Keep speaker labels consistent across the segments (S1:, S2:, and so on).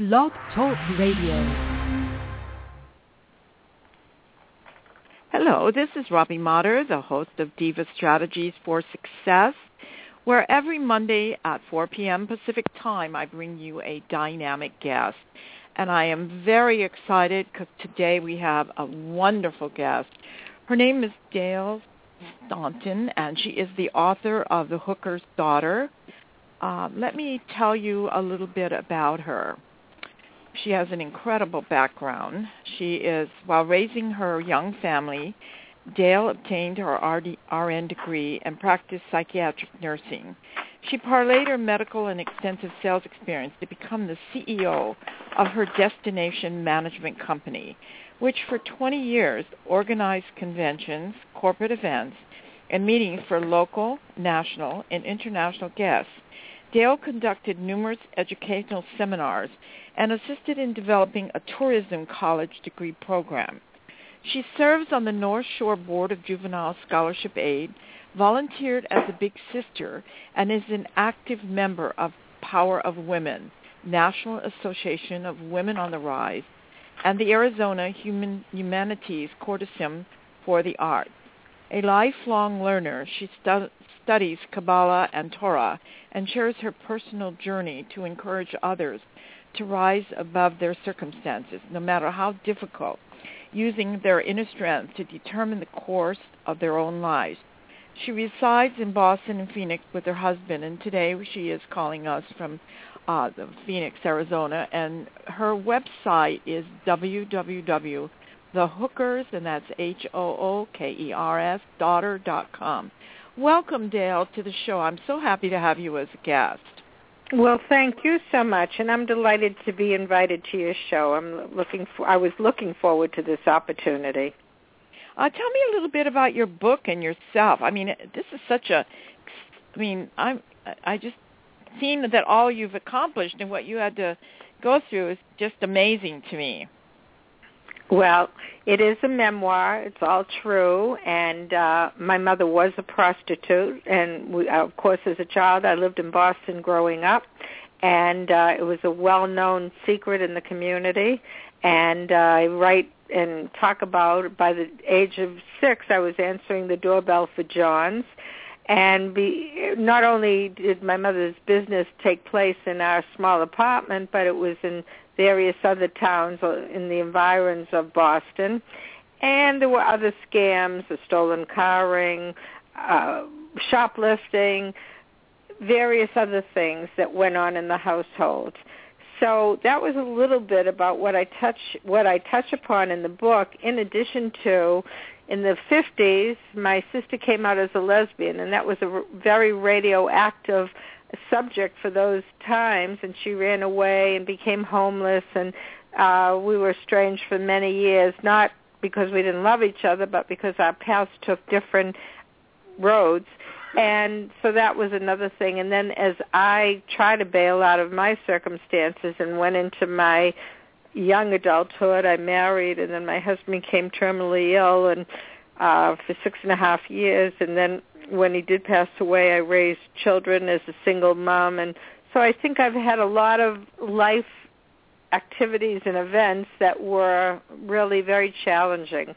S1: Blog Talk Radio.
S2: Hello, this is Robbie Motter, the host of Diva Strategies for Success, where every Monday at 4 p.m. Pacific Time I bring you a dynamic guest. And I am very excited because today we have a wonderful guest. Her name is Dale Stanton, and she is the author of The Hooker's Daughter. Uh, let me tell you a little bit about her. She has an incredible background. She is, while raising her young family, Dale obtained her RN degree and practiced psychiatric nursing. She parlayed her medical and extensive sales experience to become the CEO of her destination management company, which for 20 years organized conventions, corporate events, and meetings for local, national, and international guests. Dale conducted numerous educational seminars and assisted in developing a tourism college degree program. She serves on the North Shore Board of Juvenile Scholarship Aid, volunteered as a Big Sister, and is an active member of Power of Women, National Association of Women on the Rise, and the Arizona Human Humanities Consortium for the Arts. A lifelong learner, she stu- studies Kabbalah and Torah and shares her personal journey to encourage others to rise above their circumstances, no matter how difficult, using their inner strength to determine the course of their own lives. She resides in Boston and Phoenix with her husband, and today she is calling us from uh, Phoenix, Arizona, and her website is www the Hookers, and that's H-O-O-K-E-R-S, daughter dot com. Welcome, Dale, to the show. I'm so happy to have you as a guest.
S3: Well, thank you so much, and I'm delighted to be invited to your show. I'm looking for. I was looking forward to this opportunity.
S2: Uh, tell me a little bit about your book and yourself. I mean, this is such a. I mean, I'm. I just seen that all you've accomplished and what you had to go through is just amazing to me.
S3: Well, it is a memoir. It's all true. And uh, my mother was a prostitute, and we, of course, as a child, I lived in Boston growing up, and uh, it was a well-known secret in the community. And uh, I write and talk about by the age of six, I was answering the doorbell for John's. And be, not only did my mother's business take place in our small apartment, but it was in various other towns in the environs of Boston. And there were other scams, the stolen carring, uh, shoplifting, various other things that went on in the household. So that was a little bit about what I touch what I touch upon in the book. In addition to, in the 50s, my sister came out as a lesbian, and that was a very radioactive subject for those times and she ran away and became homeless and uh we were estranged for many years not because we didn't love each other but because our paths took different roads. And so that was another thing. And then as i tried to bail out of my circumstances and went into my young adulthood i married and then my husband became terminally ill and uh for six and a half years and then when he did pass away, I raised children as a single mom, and so I think I've had a lot of life activities and events that were really very challenging.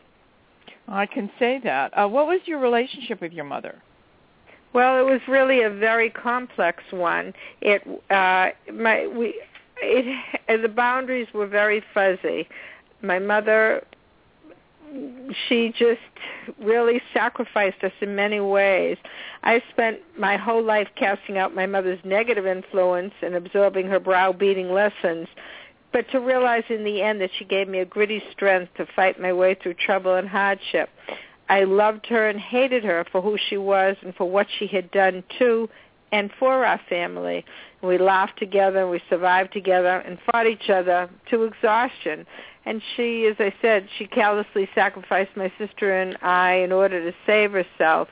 S2: I can say that. Uh, what was your relationship with your mother?
S3: Well, it was really a very complex one. It uh my we it the boundaries were very fuzzy. My mother she just really sacrificed us in many ways. I spent my whole life casting out my mother's negative influence and absorbing her browbeating lessons, but to realize in the end that she gave me a gritty strength to fight my way through trouble and hardship. I loved her and hated her for who she was and for what she had done to and for our family. We laughed together we survived together and fought each other to exhaustion and she, as I said, she callously sacrificed my sister and I in order to save herself.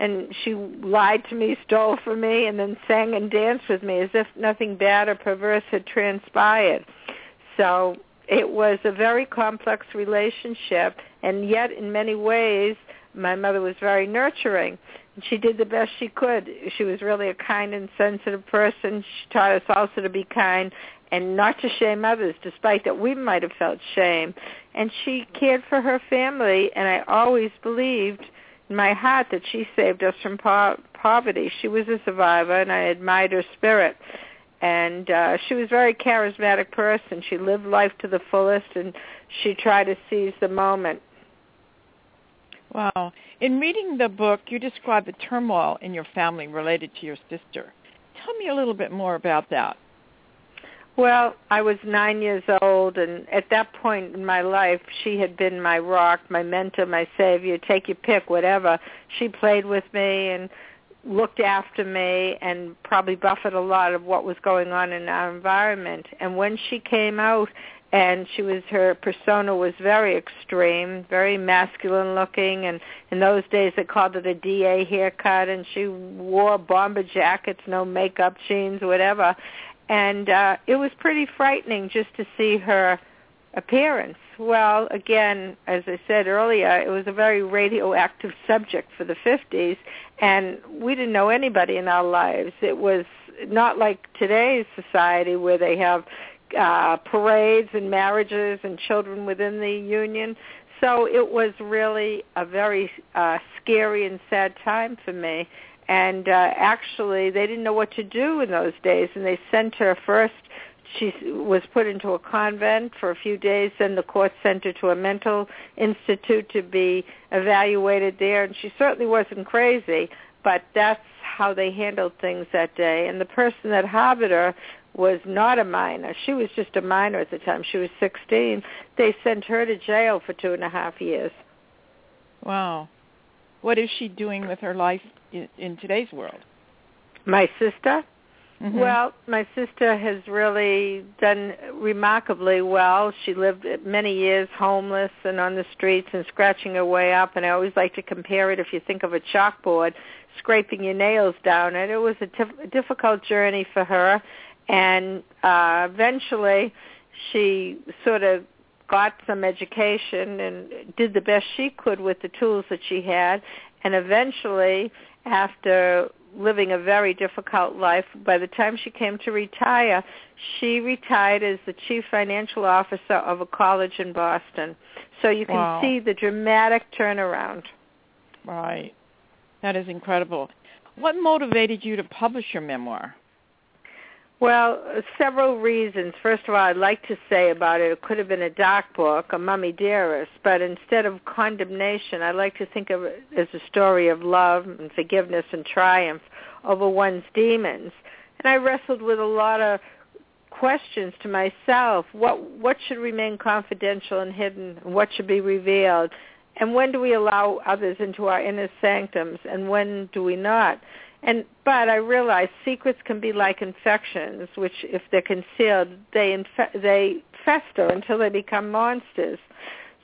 S3: And she lied to me, stole from me, and then sang and danced with me as if nothing bad or perverse had transpired. So it was a very complex relationship, and yet in many ways, my mother was very nurturing. And She did the best she could. She was really a kind and sensitive person. She taught us also to be kind and not to shame others, despite that we might have felt shame. And she cared for her family, and I always believed in my heart that she saved us from po- poverty. She was a survivor, and I admired her spirit. And uh, she was a very charismatic person. She lived life to the fullest, and she tried to seize the moment.
S2: Wow. In reading the book, you describe the turmoil in your family related to your sister. Tell me a little bit more about that.
S3: Well, I was nine years old, and at that point in my life, she had been my rock, my mentor, my savior. Take your pick, whatever. She played with me and looked after me, and probably buffered a lot of what was going on in our environment. And when she came out, and she was her persona was very extreme, very masculine looking, and in those days they called it a DA haircut, and she wore bomber jackets, no makeup, jeans, whatever and uh, it was pretty frightening just to see her appearance. Well, again, as I said earlier, it was a very radioactive subject for the 50s, and we didn't know anybody in our lives. It was not like today's society where they have uh, parades and marriages and children within the union. So it was really a very uh, scary and sad time for me. And uh, actually they didn't know what to do in those days. And they sent her first she was put into a convent for a few days. Then the court sent her to a mental institute to be evaluated there. And she certainly wasn't crazy but that's how they handled things that day. And the person that harbored her was not a minor she was just a minor at the time she was sixteen they sent her to jail for two and a half years
S2: wow what is she doing with her life in, in today's world?
S3: My sister? Mm-hmm. Well, my sister has really done remarkably well. She lived many years homeless and on the streets and scratching her way up. And I always like to compare it if you think of a chalkboard, scraping your nails down it. It was a tif- difficult journey for her. And uh, eventually she sort of got some education and did the best she could with the tools that she had. And eventually after living a very difficult life. By the time she came to retire, she retired as the chief financial officer of a college in Boston. So you can
S2: wow.
S3: see the dramatic turnaround.
S2: Right. That is incredible. What motivated you to publish your memoir?
S3: Well, several reasons. First of all, I'd like to say about it, it could have been a dark book, a mummy dearest, but instead of condemnation, I like to think of it as a story of love and forgiveness and triumph over one's demons. And I wrestled with a lot of questions to myself. What what should remain confidential and hidden? What should be revealed? And when do we allow others into our inner sanctums and when do we not? And but I realize secrets can be like infections, which if they're concealed, they infe- they fester until they become monsters.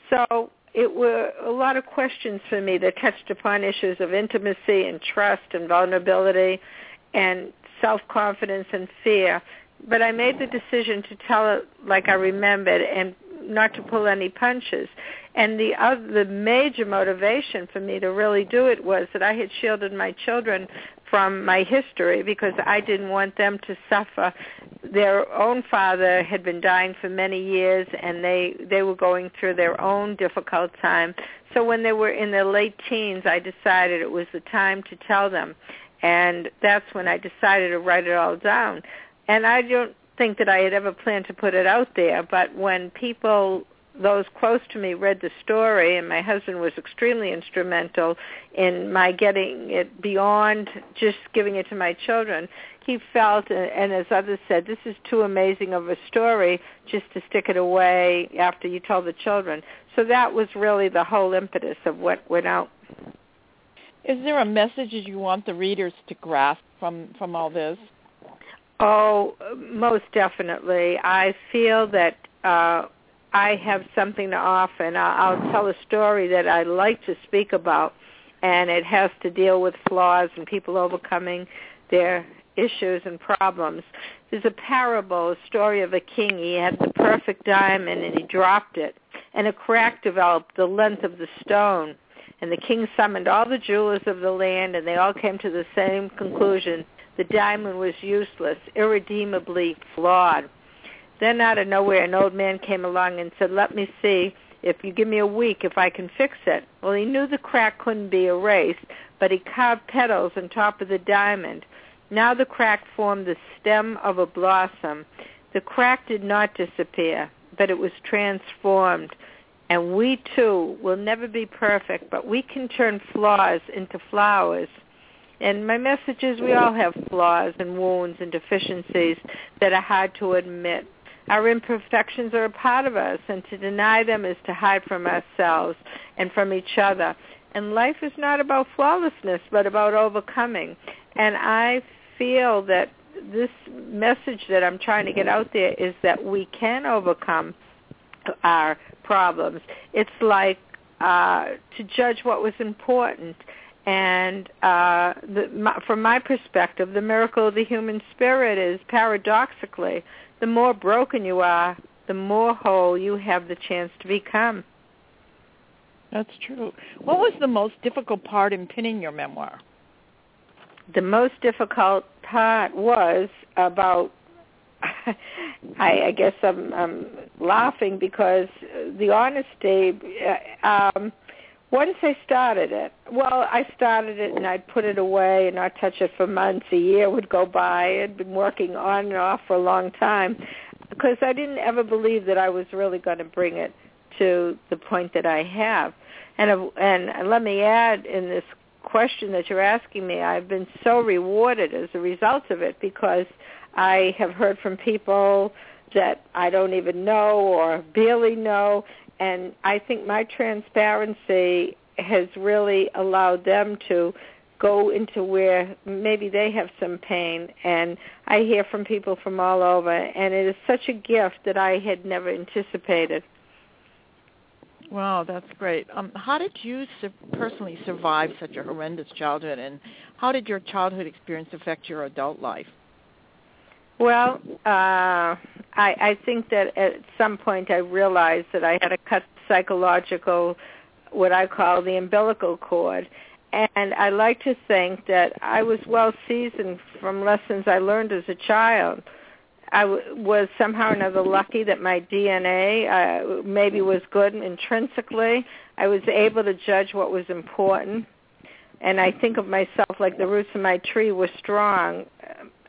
S3: So it were a lot of questions for me that touched upon issues of intimacy and trust and vulnerability and self-confidence and fear. But I made the decision to tell it like I remembered and not to pull any punches. And the other, the major motivation for me to really do it was that I had shielded my children from my history because I didn't want them to suffer. Their own father had been dying for many years and they they were going through their own difficult time. So when they were in their late teens, I decided it was the time to tell them. And that's when I decided to write it all down. And I don't think that I had ever planned to put it out there, but when people those close to me read the story, and my husband was extremely instrumental in my getting it beyond just giving it to my children. He felt, and as others said, this is too amazing of a story just to stick it away after you tell the children. So that was really the whole impetus of what went out.
S2: Is there a message that you want the readers to grasp from from all this?
S3: Oh, most definitely. I feel that uh, I have something to offer, and I'll tell a story that I like to speak about, and it has to deal with flaws and people overcoming their issues and problems. There's a parable, a story of a king. He had the perfect diamond, and he dropped it, and a crack developed the length of the stone. And the king summoned all the jewelers of the land, and they all came to the same conclusion. The diamond was useless, irredeemably flawed Then out of nowhere, an old man came along and said, let me see if you give me a week if I can fix it. Well, he knew the crack couldn't be erased, but he carved petals on top of the diamond. Now the crack formed the stem of a blossom. The crack did not disappear, but it was transformed. And we too will never be perfect, but we can turn flaws into flowers. And my message is we all have flaws and wounds and deficiencies that are hard to admit. Our imperfections are a part of us, and to deny them is to hide from ourselves and from each other. And life is not about flawlessness, but about overcoming. And I feel that this message that I'm trying to get out there is that we can overcome our problems. It's like uh, to judge what was important. And uh, the, my, from my perspective, the miracle of the human spirit is paradoxically, the more broken you are, the more whole you have the chance to become.
S2: That's true. What was the most difficult part in pinning your memoir?
S3: The most difficult part was about I, I guess I'm, I'm laughing because the honesty. Uh, um, once I started it, well, I started it and I'd put it away and not touch it for months. A year would go by. I'd been working on and off for a long time because I didn't ever believe that I was really going to bring it to the point that I have. And and let me add in this question that you're asking me, I've been so rewarded as a result of it because I have heard from people that I don't even know or barely know, and I think my transparency has really allowed them to go into where maybe they have some pain and I hear from people from all over and it is such a gift that I had never anticipated.
S2: Wow, that's great. Um, how did you su- personally survive such a horrendous childhood, and how did your childhood experience affect your adult life?
S3: Well, uh, I, I think that at some point I realized that I had to cut psychological, what I call the umbilical cord, and I like to think that I was well seasoned from lessons I learned as a child. I w- was somehow or another lucky that my DNA uh, maybe was good intrinsically. I was able to judge what was important, and I think of myself like the roots of my tree were strong,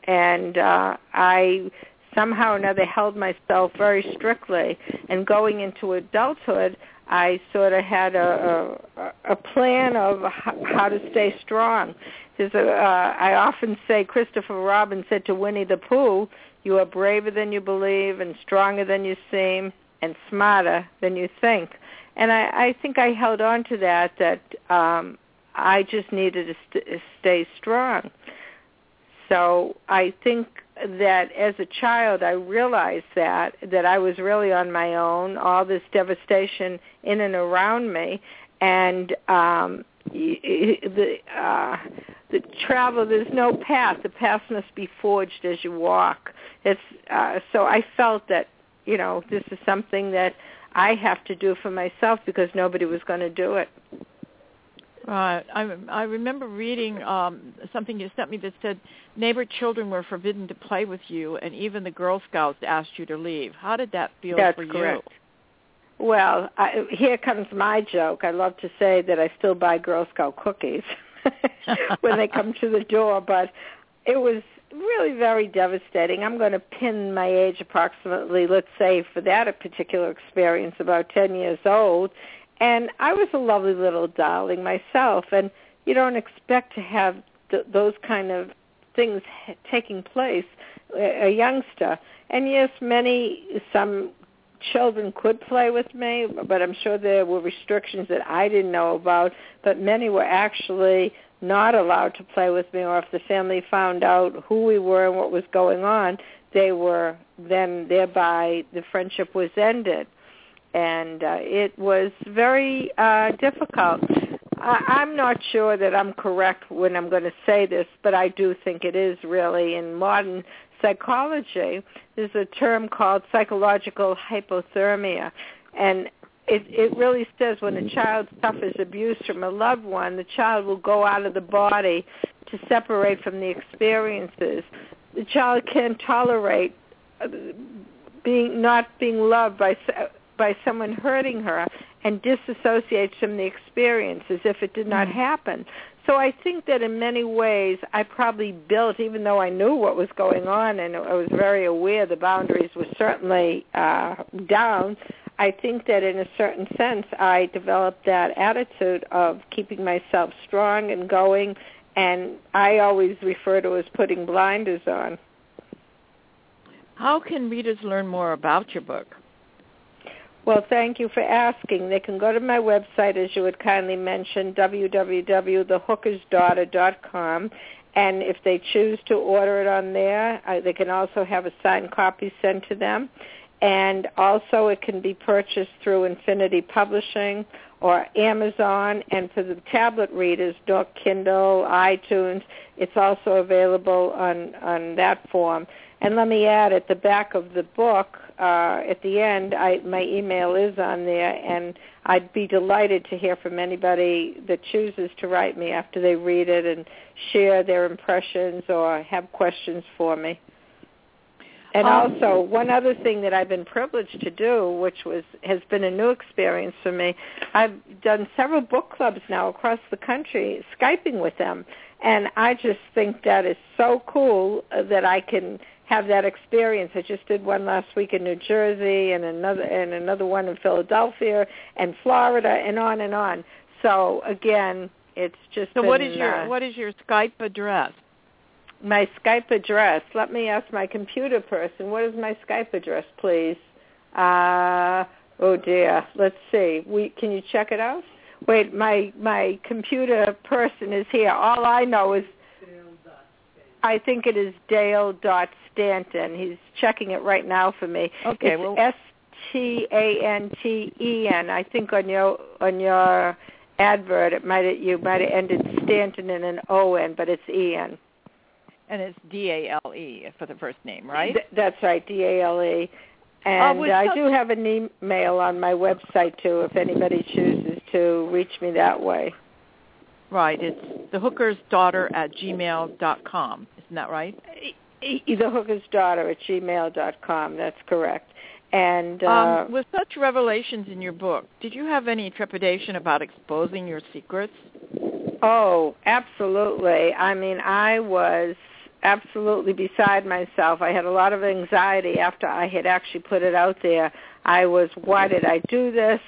S3: and uh, I somehow or another held myself very strictly. And going into adulthood, I sort of had a, a, a plan of how to stay strong. There's a, uh, I often say Christopher Robin said to Winnie the Pooh, you are braver than you believe and stronger than you seem and smarter than you think. And I, I think I held on to that, that um, I just needed to st- stay strong. So I think that as a child I realized that that I was really on my own, all this devastation in and around me, and um, the uh, the travel. There's no path. The path must be forged as you walk. It's uh, so I felt that you know this is something that I have to do for myself because nobody was going to do it.
S2: Right. I I remember reading um something you sent me that said neighbor children were forbidden to play with you, and even the Girl Scouts asked you to leave. How did that feel
S3: That's
S2: for
S3: correct.
S2: you?
S3: Well, I, here comes my joke. I love to say that I still buy Girl Scout cookies when they come to the door, but it was really very devastating. I'm going to pin my age approximately, let's say, for that particular experience, about 10 years old. And I was a lovely little darling myself, and you don't expect to have th- those kind of things taking place, a youngster. And yes, many, some children could play with me, but I'm sure there were restrictions that I didn't know about, but many were actually not allowed to play with me or if the family found out who we were and what was going on, they were then thereby the friendship was ended. And uh, it was very uh, difficult. I, I'm not sure that I'm correct when I'm going to say this, but I do think it is really in modern psychology. There's a term called psychological hypothermia, and it, it really says when a child suffers abuse from a loved one, the child will go out of the body to separate from the experiences. The child can't tolerate uh, being not being loved by by someone hurting her and disassociates from the experience as if it did not mm-hmm. happen. So I think that in many ways I probably built, even though I knew what was going on and I was very aware the boundaries were certainly uh, down, I think that in a certain sense I developed that attitude of keeping myself strong and going, and I always refer to as putting blinders on.
S2: How can readers learn more about your book?
S3: Well, thank you for asking. They can go to my website, as you had kindly mentioned, www.thehookersdaughter.com. And if they choose to order it on there, uh, they can also have a signed copy sent to them. And also it can be purchased through Infinity Publishing or Amazon. And for the tablet readers, Nook, Kindle, iTunes, it's also available on, on that form. And let me add, at the back of the book, uh, at the end, I, my email is on there, and I'd be delighted to hear from anybody that chooses to write me after they read it and share their impressions or have questions for me. And um, also, one other thing that I've been privileged to do, which was has been a new experience for me, I've done several book clubs now across the country, skyping with them, and I just think that is so cool that I can have that experience. I just did one last week in New Jersey and another and another one in Philadelphia and Florida and on and on. So again, it's just
S2: So
S3: been,
S2: what is your
S3: uh,
S2: what is your Skype address?
S3: My Skype address. Let me ask my computer person. What is my Skype address, please? Uh oh dear. Let's see. We can you check it out? Wait, my my computer person is here. All I know is I think it is Dale dot Stanton. He's checking it right now for me.
S2: Okay,
S3: it's
S2: well,
S3: S T A N T E N. I think on your on your advert it might you might have ended Stanton in an O N, but it's E N.
S2: And it's D A L E for the first name, right?
S3: Th- that's right, D A L E. And uh, I do have an email on my website too, if anybody chooses to reach me that way.
S2: Right. It's the hooker's daughter at gmail dot com. Isn't that right?
S3: The hooker's daughter at gmail dot com. That's correct. And uh,
S2: um, with such revelations in your book, did you have any trepidation about exposing your secrets?
S3: Oh, absolutely. I mean, I was absolutely beside myself. I had a lot of anxiety after I had actually put it out there. I was, why did I do this?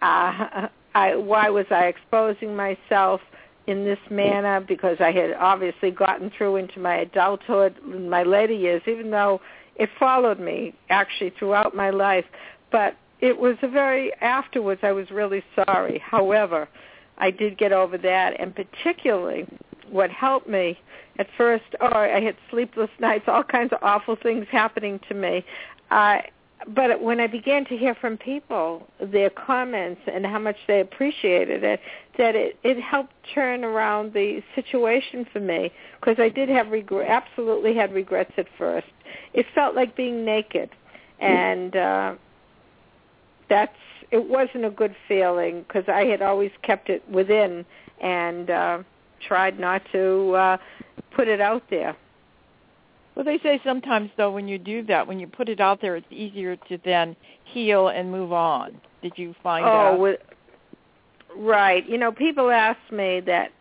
S3: Uh, I, why was I exposing myself? In this manner because I had obviously gotten through into my adulthood, in my later years, even though it followed me actually throughout my life. But it was a very, afterwards I was really sorry. However, I did get over that and particularly what helped me at first, oh, I had sleepless nights, all kinds of awful things happening to me. Uh, but when I began to hear from people their comments and how much they appreciated it, that it it helped turn around the situation for me because I did have regret, absolutely had regrets at first. It felt like being naked, and uh, that's it wasn't a good feeling because I had always kept it within and uh, tried not to uh, put it out there.
S2: Well, they say sometimes though when you do that, when you put it out there, it's easier to then heal and move on. Did you find
S3: oh,
S2: out?
S3: With, right. You know, people ask me that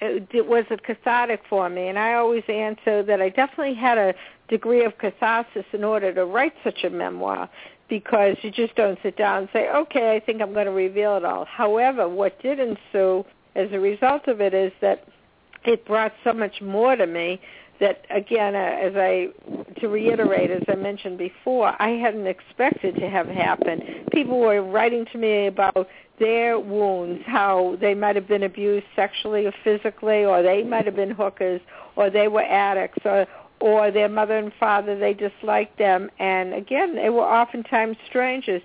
S3: it, was it cathartic for me, and I always answer that I definitely had a degree of catharsis in order to write such a memoir because you just don't sit down and say, okay, I think I'm going to reveal it all. However, what did ensue as a result of it is that it brought so much more to me that again, uh, as I to reiterate, as I mentioned before, I hadn't expected to have happen. People were writing to me about their wounds, how they might have been abused sexually or physically, or they might have been hookers, or they were addicts, or or their mother and father they disliked them, and again, they were oftentimes strangers.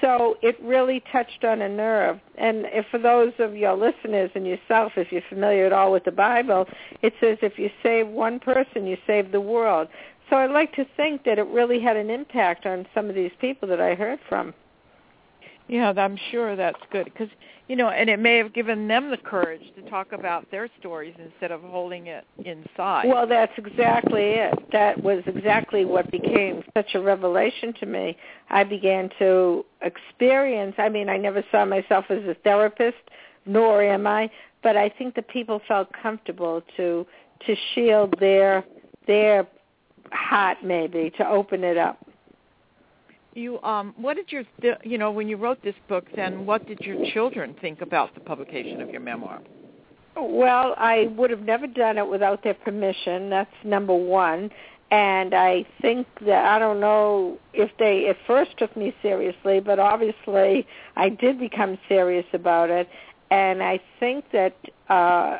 S3: So it really touched on a nerve. And if for those of your listeners and yourself, if you're familiar at all with the Bible, it says if you save one person, you save the world. So I'd like to think that it really had an impact on some of these people that I heard from.
S2: Yeah, I'm sure that's good because you know, and it may have given them the courage to talk about their stories instead of holding it inside.
S3: Well, that's exactly it. That was exactly what became such a revelation to me. I began to experience, I mean, I never saw myself as a therapist, nor am I, but I think that people felt comfortable to to shield their their heart maybe, to open it up
S2: you um what did your you know when you wrote this book then what did your children think about the publication of your memoir?
S3: Well i would have never done it without their permission. That's number one. And i think that i don't know if they at first took me seriously but obviously i did become serious about it. And i think that uh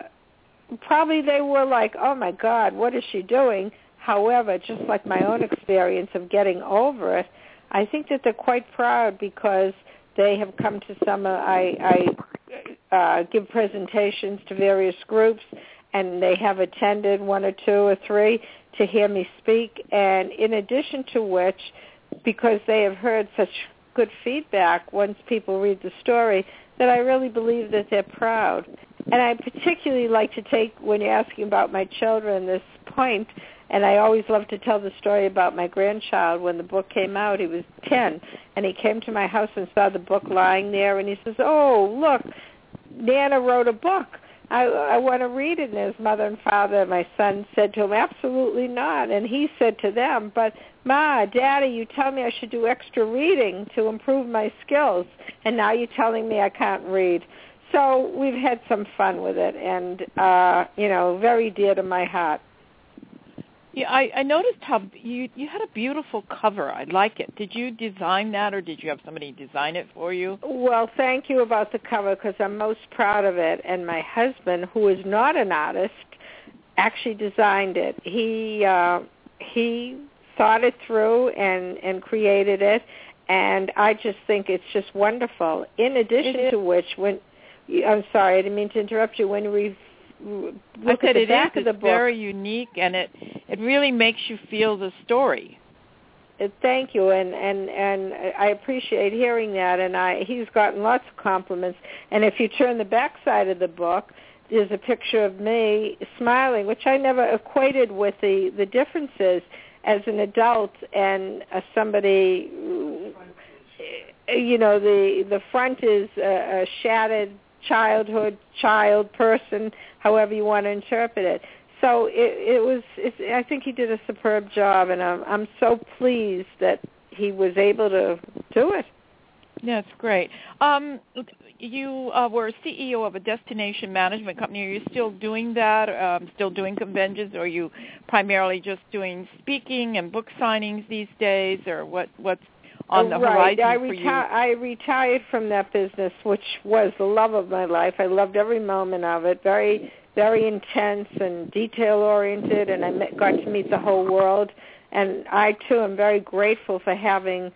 S3: probably they were like oh my god what is she doing? However just like my own experience of getting over it I think that they're quite proud because they have come to some. Uh, I, I uh, give presentations to various groups, and they have attended one or two or three to hear me speak. And in addition to which, because they have heard such good feedback once people read the story, that I really believe that they're proud. And I particularly like to take, when you're asking about my children, this point and I always love to tell the story about my grandchild. When the book came out, he was 10, and he came to my house and saw the book lying there, and he says, "Oh, look, Nana wrote a book. I, I want to read it." And his mother and father, my son, said to him, "Absolutely not." And he said to them, "But Ma, Daddy, you tell me I should do extra reading to improve my skills, and now you're telling me I can't read." So we've had some fun with it, and uh, you know, very dear to my heart.
S2: Yeah, I, I noticed how you you had a beautiful cover. I like it. Did you design that, or did you have somebody design it for you?
S3: Well, thank you about the cover because I'm most proud of it. And my husband, who is not an artist, actually designed it. He uh, he thought it through and and created it, and I just think it's just wonderful. In addition to which, when I'm sorry, I didn't mean to interrupt you. When we look
S2: I said
S3: at the
S2: it
S3: back
S2: is,
S3: of the
S2: it's
S3: book,
S2: very unique, and it it really makes you feel the story.
S3: Uh, Thank you, and and and I appreciate hearing that. And I he's gotten lots of compliments. And if you turn the back side of the book, there's a picture of me smiling, which I never equated with the the differences as an adult and uh, somebody. You know, the the front is a, a shattered childhood child person, however you want to interpret it. So it, it was. It's, I think he did a superb job, and I'm, I'm so pleased that he was able to do it.
S2: That's great. Um, you uh, were CEO of a destination management company. Are you still doing that? Um, still doing conventions, or are you primarily just doing speaking and book signings these days, or what? What's on the
S3: right.
S2: horizon
S3: I
S2: for you?
S3: I retired from that business, which was the love of my life. I loved every moment of it. Very, very intense and detail oriented, and I met, got to meet the whole world. And I too am very grateful for having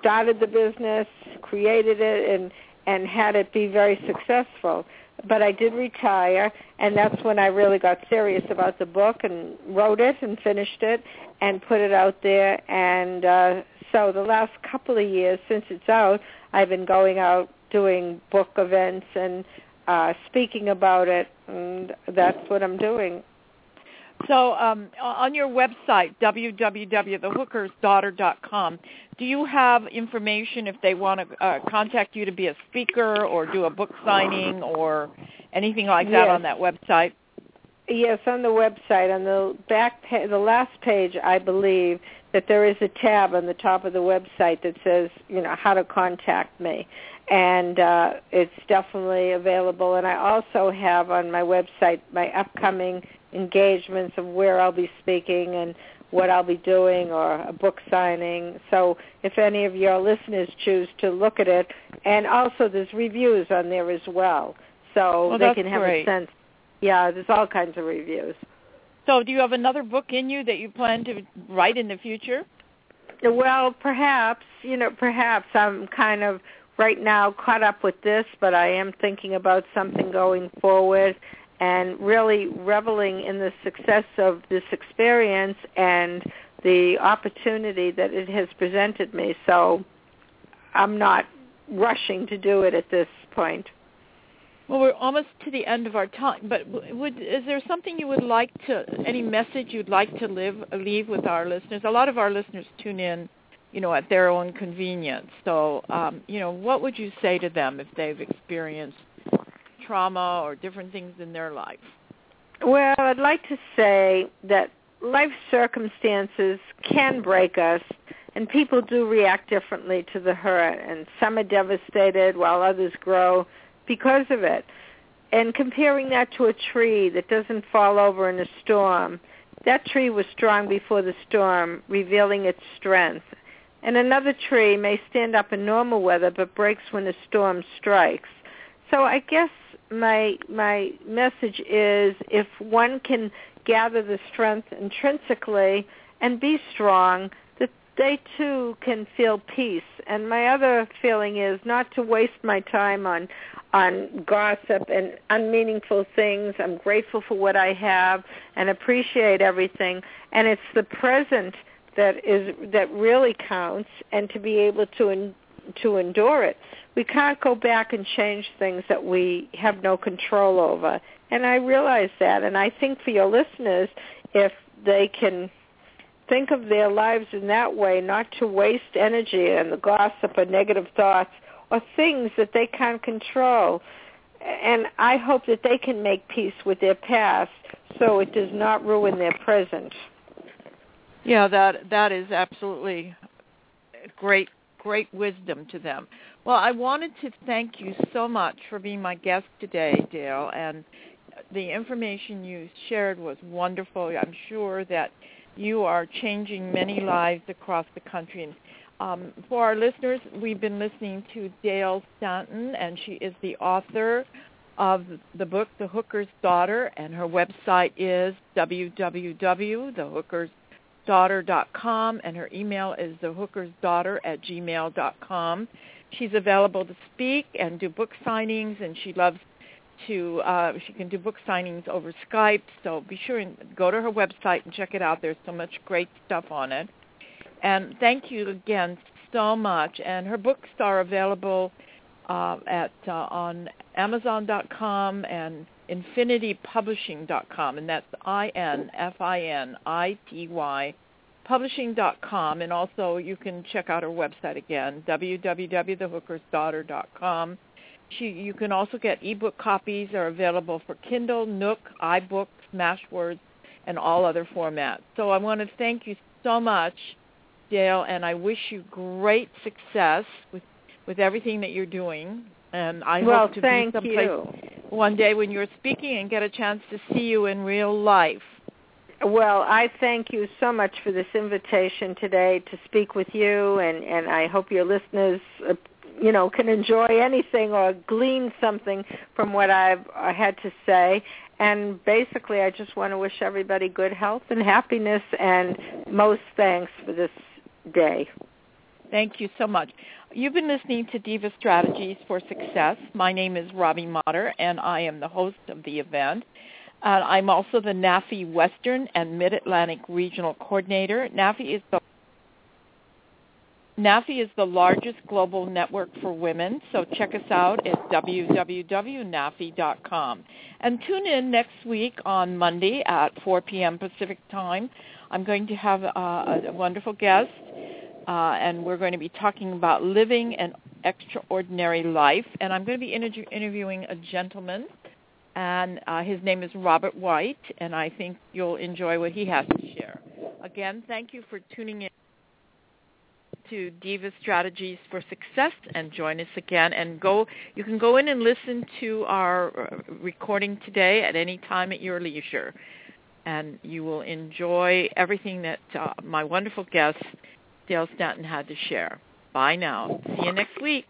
S3: started the business, created it, and and had it be very successful. But I did retire, and that's when I really got serious about the book and wrote it and finished it and put it out there. And uh, so the last couple of years since it's out, I've been going out doing book events and uh, speaking about it, and that's what I'm doing.
S2: So um, on your website, www.thehookersdaughter.com, do you have information if they want to uh, contact you to be a speaker or do a book signing or anything like that
S3: Yes.
S2: on that website?
S3: Yes, on the website, on the back, pa- the last page, I believe that there is a tab on the top of the website that says, you know, how to contact me, and uh, it's definitely available. And I also have on my website my upcoming engagements of where I'll be speaking and what I'll be doing or a book signing. So if any of your listeners choose to look at it, and also there's reviews on there as well, so
S2: Well,
S3: they can have
S2: great.
S3: a sense. Yeah, there's all kinds of reviews.
S2: So do you have another book in you that you plan to write in the future?
S3: Well, perhaps, you know, perhaps I'm kind of right now caught up with this, but I am thinking about something going forward and really reveling in the success of this experience and the opportunity that it has presented me. So I'm not rushing to do it at this point.
S2: Well, we're almost to the end of our time, but would is there something you would like to, any message you'd like to live, leave with our listeners? A lot of our listeners tune in, you know, at their own convenience. So, um, you know, what would you say to them if they've experienced trauma or different things in their life?
S3: Well, I'd like to say that life circumstances can break us, and people do react differently to the hurt, and some are devastated while others grow because of it. And comparing that to a tree that doesn't fall over in a storm, that tree was strong before the storm, revealing its strength. And another tree may stand up in normal weather but breaks when a storm strikes. So I guess my my message is if one can gather the strength intrinsically and be strong, that they too can feel peace. And my other feeling is not to waste my time on on gossip and unmeaningful things. I'm grateful for what I have and appreciate everything. And it's the present that is that really counts and to be able to to endure it. We can't go back and change things that we have no control over. And I realize that and I think for your listeners if they can think of their lives in that way, not to waste energy and the gossip or negative thoughts or things that they can't control. And I hope that they can make peace with their past so it does not ruin their present.
S2: Yeah, that that is absolutely great great wisdom to them. Well, I wanted to thank you so much for being my guest today, Dale, and the information you shared was wonderful. I'm sure that you are changing many lives across the country. And um, for our listeners, we've been listening to Dale Stanton, and she is the author of the book The Hooker's Daughter, and her website is www.thehookersdaughter.com, and her email is thehookersdaughter at gmail.com. She's available to speak and do book signings, and she loves to uh, she can do book signings over Skype. So be sure and go to her website and check it out. There's so much great stuff on it. And thank you again so much. And her books are available uh, at uh, on Amazon.com and infinitypublishing.com, and that's I N F I N I T Y publishing.com and also you can check out her website again www.thehookersdaughter.com she, you can also get ebook copies are available for Kindle, Nook, iBooks, Smashwords, and all other formats. So I want to thank you so much, Dale, and I wish you great success with with everything that you're doing. And I
S3: well,
S2: hope to
S3: be
S2: someplace
S3: you.
S2: one day when you're speaking and get a chance to see you in real life.
S3: Well, I thank you so much for this invitation today to speak with you, and, and I hope your listeners uh, you know can enjoy anything or glean something from what I've I had to say. And basically, I just want to wish everybody good health and happiness, and most thanks for this day.
S2: Thank you so much. You've been listening to Diva Strategies for Success. My name is Robbie Motter, and I am the host of the event. Uh, I'm also the NAFE Western and Mid-Atlantic Regional Coordinator. NAFE is the NAFE is the largest global network for women, so check us out at www.nafe.com. And tune in next week on Monday at 4 p.m. Pacific Time. I'm going to have uh, a wonderful guest, uh, and we're going to be talking about living an extraordinary life. And I'm going to be interview- interviewing a gentleman, and uh, his name is Robert White, and I think you'll enjoy what he has to share. Again, thank you for tuning in to Diva Strategies for Success and join us again. And go, you can go in and listen to our uh, recording today at any time at your leisure. And you will enjoy everything that uh, my wonderful guest, Dale Stanton, had to share. Bye now. See you next week.